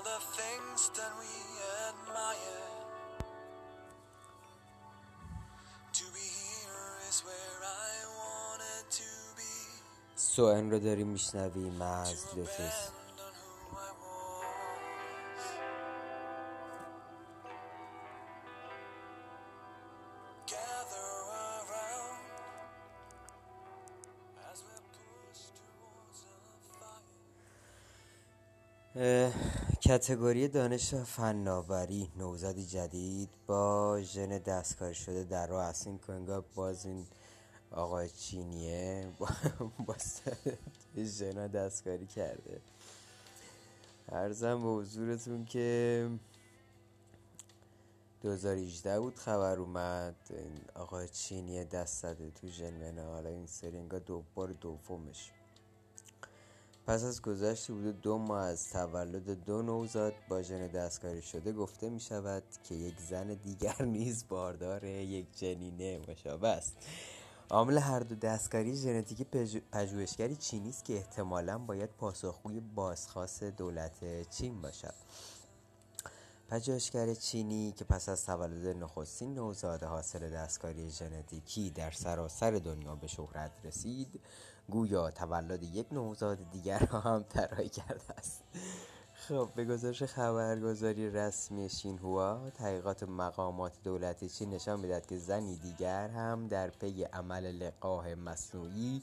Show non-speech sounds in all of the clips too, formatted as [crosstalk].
all the things that we admire. To be here is where I wanted to be. سوئن رو داری میشنویم از لوتس کتگوری دانش فناوری نوزادی جدید با ژن دستکاری شده در است این کنگا باز این آقای چینیه با, [laughs] با دستکاری کرده. ارزم به حضورتون که 2018 بود خبر اومد. این آقای چینیه دست زده تو ژن حالا این سری انگار دو بار دومش. پس از گذشت حدود دو ماه از تولد دو نوزاد با ژن دستکاری شده گفته می شود که یک زن دیگر [laughs] نیز باردار یک جنینه مشابه است. عامل هر دو دستکاری ژنتیکی پژو- پژوهشگری چینی است که احتمالا باید پاسخگوی بازخواست دولت چین باشد. پژوهشگر چینی که پس از تولد نخستین نوزاد حاصل دستکاری ژنتیکی در سراسر دنیا به شهرت رسید گویا تولد یک نوزاد دیگر را هم طراحی کرده است. خب به گزارش خبرگزاری رسمی شینهوا تحقیقات مقامات دولتی چین نشان می‌دهد که زنی دیگر هم در پی عمل لقاح مصنوعی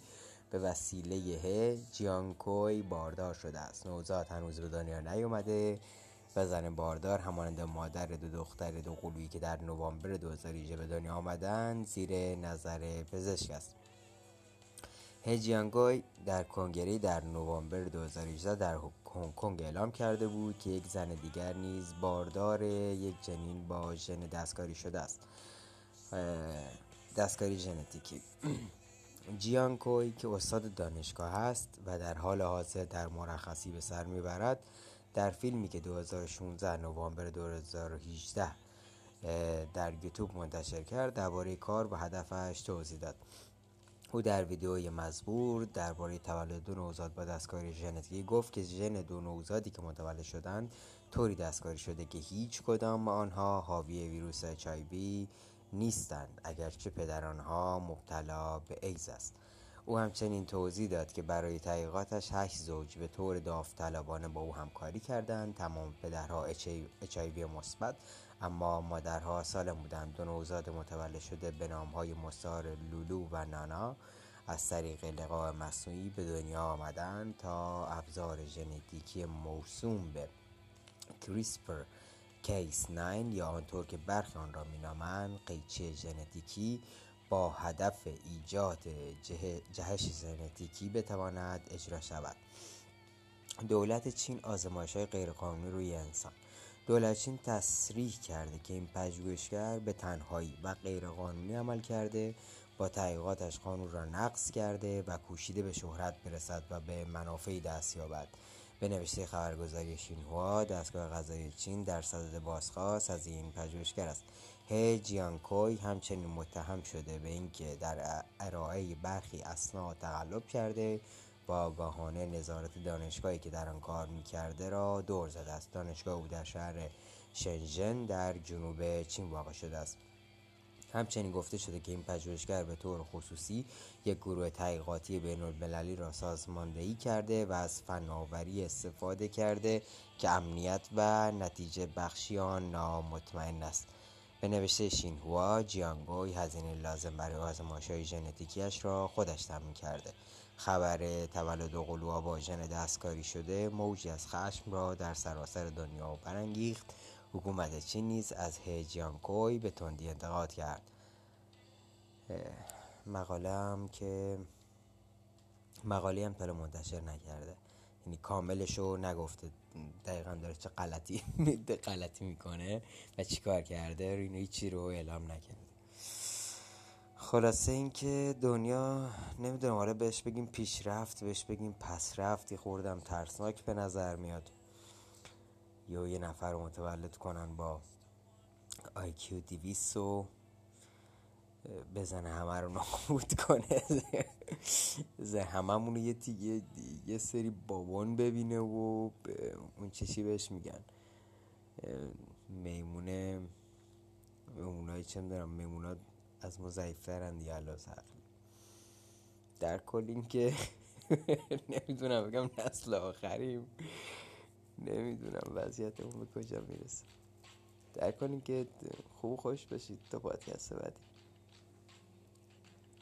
به وسیله جیانکوی باردار شده است. نوزاد هنوز به دنیا نیومده و زن باردار همانند مادر دو دختر دو قلویی که در نوامبر 2018 به دنیا آمدند زیر نظر پزشک است. هجیانگوی در کنگره در نوامبر 2018 در هنگ کنگ اعلام کرده بود که یک زن دیگر نیز باردار یک جنین با ژن دستکاری شده است. دستکاری ژنتیکی. [clears throat] جیانکوی که استاد دانشگاه است و در حال حاضر در مرخصی به سر می‌برد در فیلمی که 2016 نوامبر 2018 اه، در یوتیوب منتشر کرد درباره کار و هدفش توضیح داد. او در ویدیوی مزبور درباره تولد دو نوزاد با دستکاری ژنتیکی گفت که ژن دو نوزادی که متولد شدند طوری دستکاری شده که هیچ کدام آنها حاوی ویروس HIV نیستند اگرچه پدر آنها مبتلا به ایز است. او همچنین توضیح داد که برای تحقیقاتش هشت زوج به طور داوطلبانه با او همکاری کردند. تمام پدرها HIV مثبت اما مادرها سالم بودند. دو نوزاد متولد شده به نامهای مستعار لولو و نانا از طریق لقاح مصنوعی به دنیا آمدند تا ابزار ژنتیکی موسوم به کریسپر کیس 9 یا آنطور که برخی آن را مینامند قیچی ژنتیکی با هدف ایجاد جه- جهش ژنتیکی بتواند اجرا شود. دولت چین آزمایش های غیرقانونی روی انسان. دولت چین تصریح کرده که این پژوهشگر به تنهایی و غیرقانونی عمل کرده با تحقیقاتش قانون را نقض کرده و کوشیده به شهرت برسد و به منافعی دست یابد. به نوشته خبرگزاری شینهوا دستگاه قضایی چین در صدد بازخواست از این پژوهشگر است. هی جیانکوی همچنین متهم شده به اینکه در ارائه برخی اسناد تقلب کرده و آگاهانه نظارت دانشگاهی که در آن کار می‌کرده را دور زده است. دانشگاه او در شهر شنژن در جنوب چین واقع شده است. همچنین گفته شده که این پژوهشگر به طور خصوصی یک گروه تحقیقاتی بین المللی را سازماندهی کرده و از فناوری استفاده کرده که امنیت و نتیجه بخشی آن نامطمئن است. به نوشته شینهوا جیانگوی هزینه لازم برای آزمایش های ژنتیکیش را خودش تامین کرده. خبر تولد قلوها با ژن دستکاری شده موجی از خشم را در سراسر دنیا برانگیخت حکومت چین نیز از هی جیانکوی به تندی انتقاد کرد. مقاله هم که مقاله هم تا منتشر نکرده. یعنی کاملشو نگفته. دقیقا داره چه غلطی [laughs] غلطی می‌کنه و چی کار کرده اینو هیچی رو اعلام نکرده. خلاصه اینکه دنیا نمی‌دونم حالا بهش بگیم پیشرفت بهش بگیم پس رفتی خوردم ترسناک به نظر میاد. یا یه نفر رو متولد کنن با آیکیو دیویس و بزنه همه رو نابود کنه. [laughs] زه هممون یه تیگه یه سری بابان ببینه و اون چشی بهش میگن. میمونه میمونایی چه می‌دونم میمونات از ما ضعیفترن دیگه در کل این که [laughs] نمی‌دونم بگم نسل آخریم. نمی‌دونم وضعیتمون به کجا می‌رسه. در این که خوب خوش باشید. تا پادکست بعدی.